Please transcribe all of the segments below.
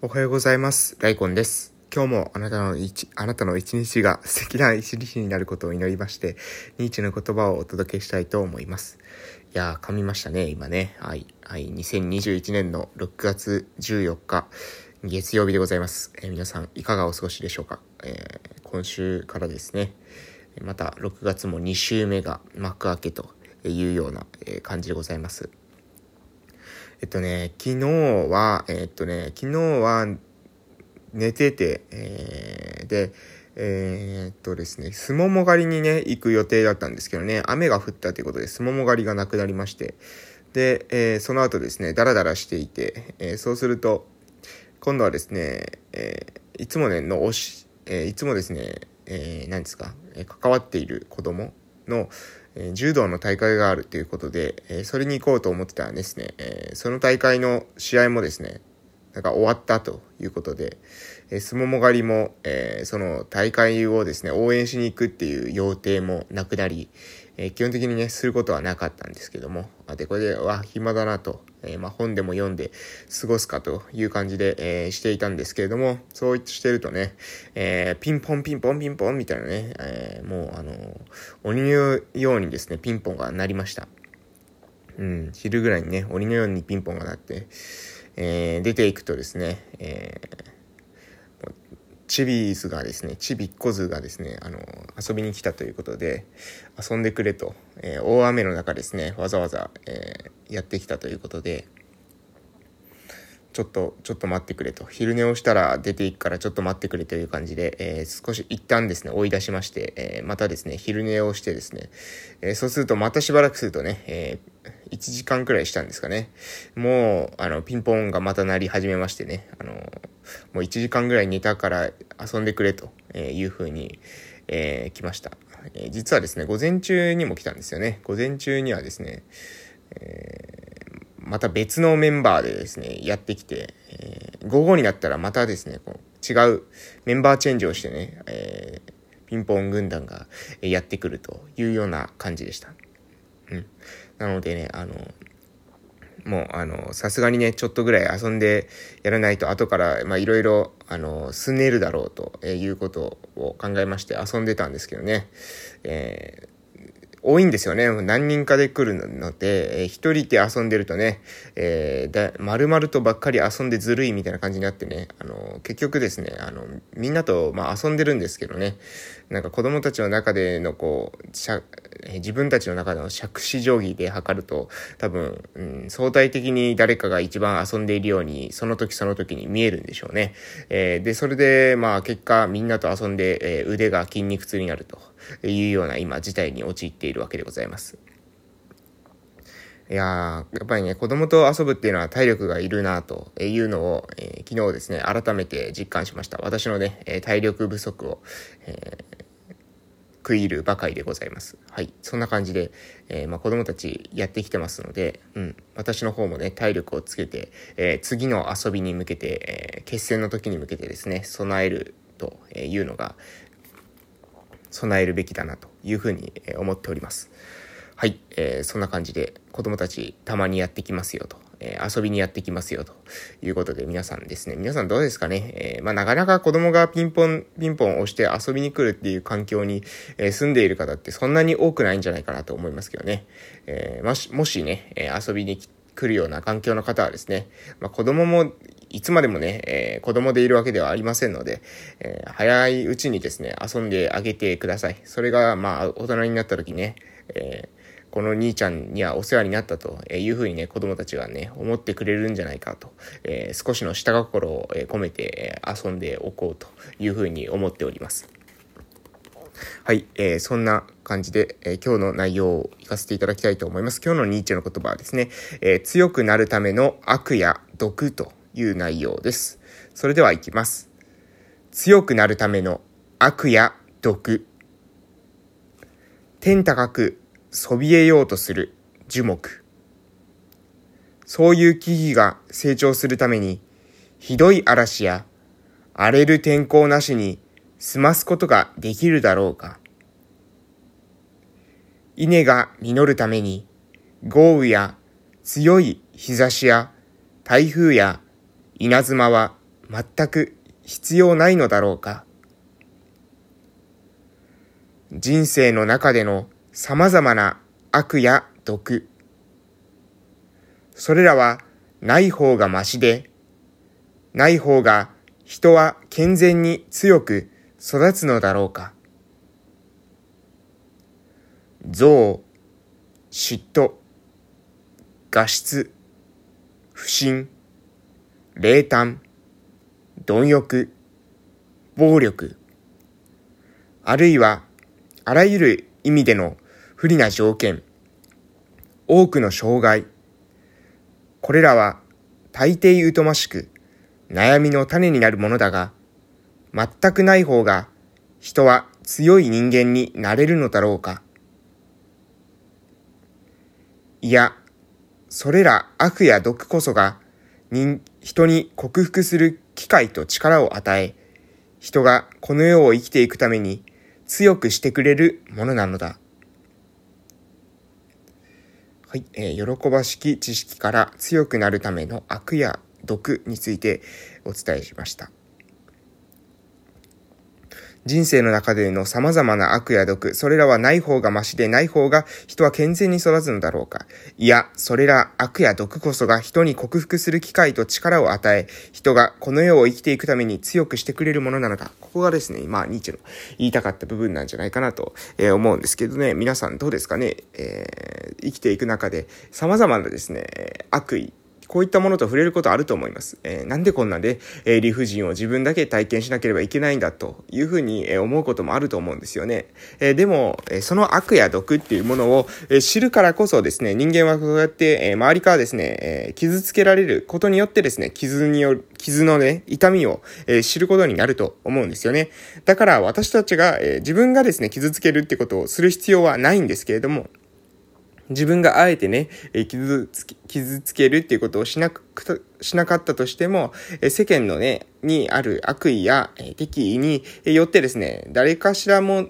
おはようございます。ライコンです。今日もあなたの一、あなたの一日が 素敵な一日になることを祈りまして、ニーチェの言葉をお届けしたいと思います。いやー、噛みましたね、今ね。はい。はい。2021年の6月14日、月曜日でございます。えー皆さん、いかがお過ごしでしょうか、えー今週からですね、また6月も2週目が幕開けというようなえー感じでございます。っとね、昨日は、えっとね、昨日は寝てて、えーで、えっとですね、すもも狩りにね、行く予定だったんですけどね、雨が降ったということで、すもも狩りがなくなりまして、で、えーその後ですね、ダラダラしていて、えそうすると、今度はですね、えいつもね、のおし、えいつもですね、えー何ですか、関わっている子供の、え柔道の大会があるということで、えそれに行こうと思ってたんですね、えその大会の試合もですね、なんか終わったということで、えー、すもも狩りも、えーその大会をですね、応援しに行くっていう予定もなくなり、えー基本的にね、することはなかったんですけども、あで、これで、わ、暇だなと、えーまあ、本でも読んで過ごすかという感じで、えーしていたんですけれども、そうしてるとね、えーピンポンピンポンピンポンみたいなね、えーもう、あの鬼のようにですね、ピンポンが鳴りました。うん、昼ぐらいにね、鬼のようにピンポンが鳴って、えー出ていくとですね、えーチビーズがですね、チビッコズがですね、あの、遊びに来たということで、遊んでくれと、えー大雨の中ですね、わざわざ、えーやってきたということで、ちょっと、ちょっと待ってくれと。昼寝をしたら出ていくからちょっと待ってくれという感じで、えー少し一旦ですね、追い出しまして、えーまたですね、昼寝をしてですね、えーそうするとまたしばらくするとね、え1時間くらいしたんですかね。もう、あの、ピンポンがまた鳴り始めましてね、あの、もう1時間ぐらい寝たから遊んでくれという風に、えー来ました。え実はですね、午前中にも来たんですよね。午前中にはですねえ、また別のメンバーでですね、やってきて、えー午後になったらまたですね、こう違うメンバーチェンジをしてね、えーピンポン軍団がやってくるというような感じでした。うん。なのでね、あの、もう、あの、さすがにね、ちょっとぐらい遊んでやらないと、後から、まあ、いろいろ、あの、すねるだろうということを考えまして遊んでたんですけどね。えー多いんですよね。何人かで来るので、えー一人で遊んでるとね、えーだ、丸々とばっかり遊んでずるいみたいな感じになってね、あの、結局ですね、あの、みんなと、まあ、遊んでるんですけどね、なんか子供たちの中でのこう、自分たちの中での尺子定規で測ると、多分、うん、相対的に誰かが一番遊んでいるように、その時その時に見えるんでしょうね。えーで、それで、まあ、結果、みんなと遊んで、えー腕が筋肉痛になるというような今、事態に陥っているわけでございます。いやー、やっぱりね、子供と遊ぶっていうのは体力がいるなというのを、えー昨日ですね、改めて実感しました。私のね、え体力不足を、えー食い入るばかりでございます。はい。そんな感じで、えーまあ、子供たちやってきてますので、うん。私の方もね、体力をつけて、え次の遊びに向けて、え決戦の時に向けてですね、備えるというのが、備えるべきだなというふうに思っております。はい、えーそんな感じで子供たちたまにやってきますよと、えー遊びにやってきますよということで皆さんですね、皆さんどうですかね、えーまあなかなか子供がピンポン、ピンポン押して遊びに来るっていう環境に、え住んでいる方ってそんなに多くないんじゃないかなと思いますけどね。えもし、もしね、え遊びに来来るような環境の方はですね、まあ、子供もいつまでもね、えー子供でいるわけではありませんので、えー早いうちにですね、遊んであげてください。それが、まあ、大人になった時ね、えーこの兄ちゃんにはお世話になったというふうにね、子供たちがね、思ってくれるんじゃないかと、えー少しの下心をえ込めてえ遊んでおこうというふうに思っております。はい、えーそんな感じで、えー今日の内容を行かせていただきたいと思います。今日のニーチェの言葉はですね、えー強くなるための悪や毒という内容です。それでは行きます。強くなるための悪や毒。天高くそびえようとする樹木。そういう木々が成長するために、ひどい嵐や荒れる天候なしに済ますことができるだろうか。稲が実るために、豪雨や強い日差しや台風や稲妻は全く必要ないのだろうか人生の中での様々な悪や毒。それらはない方がましで、ない方が人は健全に強く育つのだろうか。憎悪嫉妬、画質、不信、冷淡、貪欲、暴力、あるいはあらゆる意味での不利な条件、多くの障害、これらは大抵疎ましく悩みの種になるものだが、全くない方が人は強い人間になれるのだろうか。いや、それら悪や毒こそが人人に克服する機会と力を与え、人がこの世を生きていくために強くしてくれるものなのだ。はい、えー、喜ばしき知識から強くなるための悪や毒についてお伝えしました。人生の中での様々な悪や毒、それらはない方がましでない方が人は健全に育つのだろうか。いや、それら悪や毒こそが人に克服する機会と力を与え、人がこの世を生きていくために強くしてくれるものなのだ。ここがですね、まあ、ニーチェの言いたかった部分なんじゃないかなと、え思うんですけどね、皆さんどうですかね、えー、生きていく中で様々なですね、悪意、こういったものと触れることあると思います。えー、なんでこんなで、えー、理不尽を自分だけ体験しなければいけないんだというふうに、えー、思うこともあると思うんですよね。え、でも、え、その悪や毒っていうものを、え、知るからこそですね、人間はこうやって、え、周りからですね、え、傷つけられることによってですね、傷による、傷のね、痛みを、え、知ることになると思うんですよね。だから私たちが、え、自分がですね、傷つけるってことをする必要はないんですけれども、自分があえてね、傷つけ、傷つけるっていうことをしなく、しなかったとしても、世間のね、にある悪意や、敵意によってですね、誰かしらも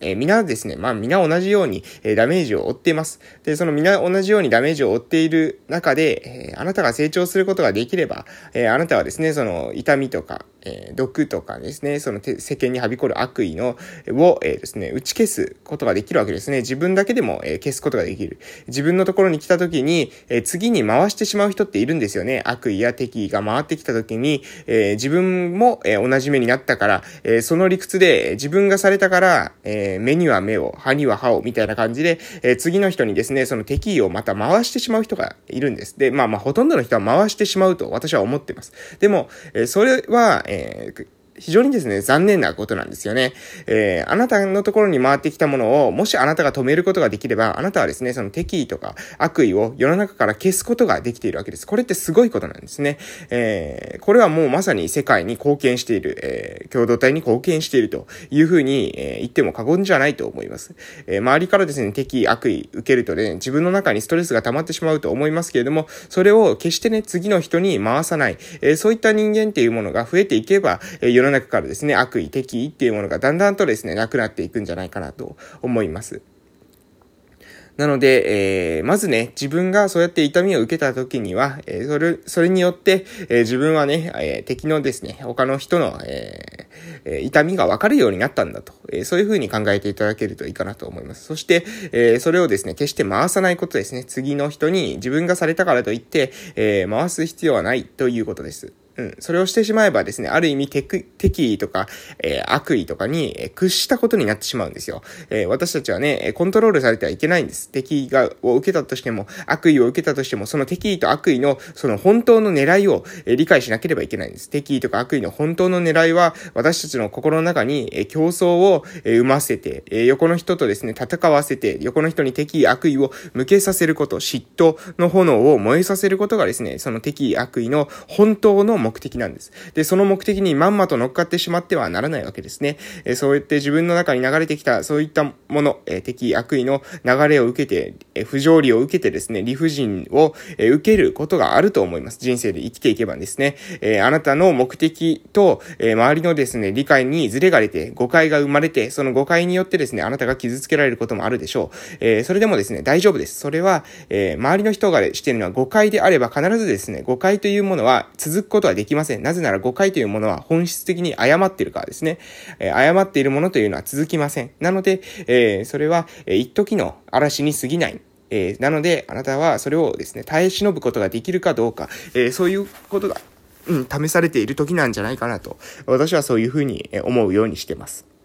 えー、皆ですね、まあ皆同じように、えー、ダメージを負っています。で、その皆同じようにダメージを負っている中で、えー、あなたが成長することができれば、えあなたはですね、その痛みとか、え毒とかですね、その世間にはびこる悪意の、を、えですね、打ち消すことができるわけですね。自分だけでも、え消すことができる。自分のところに来た時に、え次に回してしまう人っているんですよね。悪意や敵意が回ってきた時に、え自分も、え同じ目になったから、えその理屈で自分がされたから、え、目には目を、歯には歯を、みたいな感じで、え、次の人にですね、その敵意をまた回してしまう人がいるんです。で、まあまあ、ほとんどの人は回してしまうと私は思ってます。でも、え、それは、え Eh, egg. 非常にですね、残念なことなんですよね。えー、あなたのところに回ってきたものを、もしあなたが止めることができれば、あなたはですね、その敵意とか悪意を世の中から消すことができているわけです。これってすごいことなんですね。えー、これはもうまさに世界に貢献している、えー、共同体に貢献しているというふうに、え、言っても過言じゃないと思います。え、周りからですね、敵意、悪意受けるとね、自分の中にストレスが溜まってしまうと思いますけれども、それを決してね、次の人に回さない、え、そういった人間っていうものが増えていけば、えー、の中からですね、悪意、敵意っていうものがだんだんとですね、なくなっていくんじゃないかなと思います。なので、えー、まずね、自分がそうやって痛みを受けた時には、えー、それ、それによって、えー、自分はね、え敵のですね、他の人の、え痛みがわかるようになったんだと、えそういうふうに考えていただけるといいかなと思います。そして、えそれをですね、決して回さないことですね。次の人に自分がされたからといって、え回す必要はないということです。うん。それをしてしまえばですね、ある意味敵意とか、えー、悪意とかに、え、屈したことになってしまうんですよ。えー、私たちはね、コントロールされてはいけないんです。敵意が、を受けたとしても、悪意を受けたとしても、その敵意と悪意の、その本当の狙いを、え、理解しなければいけないんです。敵意とか悪意の本当の狙いは、私たちの心の中に、え、競争を、え、生ませて、え、横の人とですね、戦わせて、横の人に敵意、悪意を向けさせること、嫉妬の炎を燃えさせることがですね、その敵意、悪意の本当の目的なんです。で、その目的にまんまと乗っかってしまってはならないわけですね。えそうやって自分の中に流れてきた、そういったもの、え敵悪意の流れを受けて、え不条理を受けてですね、理不尽を、え受けることがあると思います。人生で生きていけばですね、えあなたの目的と、え周りのですね、理解にズレが出て、誤解が生まれて、その誤解によってですね、あなたが傷つけられることもあるでしょう。えそれでもですね、大丈夫です。それは、え周りの人がしているのは誤解であれば必ずですね、誤解というものは続くことはできません。なぜなら誤解というものは本質的に誤っているからですね。えー、誤っているものというのは続きません。なので、えー、それは、えー、一時の嵐に過ぎない。えー、なので、あなたはそれをですね、耐え忍ぶことができるかどうか、えー、そういうことが、うん、試されている時なんじゃないかなと、私はそういうふうに思うようにしてます。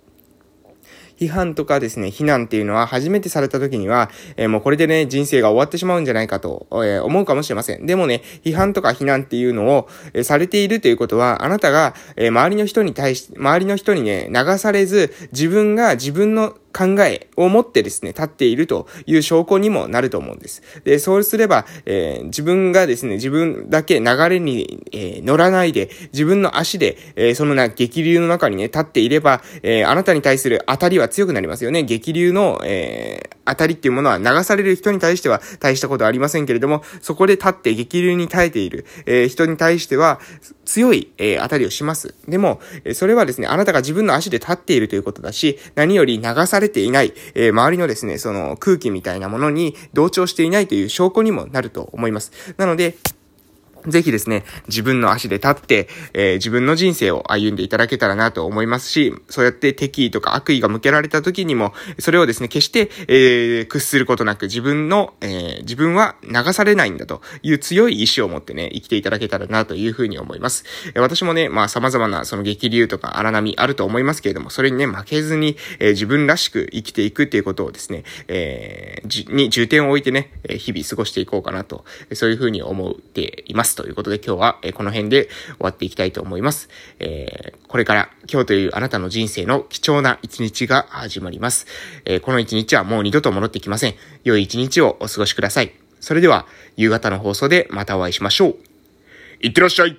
批判とかですね、非難っていうのは初めてされた時には、えー、もうこれでね、人生が終わってしまうんじゃないかと、えー、思うかもしれません。でもね、批判とか非難っていうのを、えー、されているということは、あなたが、え周りの人に対して、周りの人にね、流されず、自分が自分の考えを持ってですね、立っているという証拠にもなると思うんです。で、そうすれば、えー、自分がですね、自分だけ流れに、えー、乗らないで、自分の足で、えー、そのな、激流の中にね、立っていれば、えあなたに対する当たりは強くなりますよね。激流の、え当たりっていうものは流される人に対しては大したことありませんけれども、そこで立って激流に耐えている、え人に対しては強い、え当たりをします。でも、それはですね、あなたが自分の足で立っているということだし、何より流されれていない、えー、周りのですね、その空気みたいなものに同調していないという証拠にもなると思います。なので、ぜひですね、自分の足で立って、えー、自分の人生を歩んでいただけたらなと思いますし、そうやって敵意とか悪意が向けられた時にも、それをですね、決して、えー、屈することなく自分の、えー、自分は流されないんだという強い意志を持ってね、生きていただけたらなというふうに思います。え私もね、まあ様々なその激流とか荒波あると思いますけれども、それにね、負けずに、え自分らしく生きていくっていうことをですね、えに重点を置いてね、日々過ごしていこうかなと、そういうふうに思っています。ということで今日はえこの辺で終わっていきたいと思います。えー、これから今日というあなたの人生の貴重な一日が始まります。えー、この一日はもう二度と戻ってきません。良い一日をお過ごしください。それでは夕方の放送でまたお会いしましょう。いってらっしゃい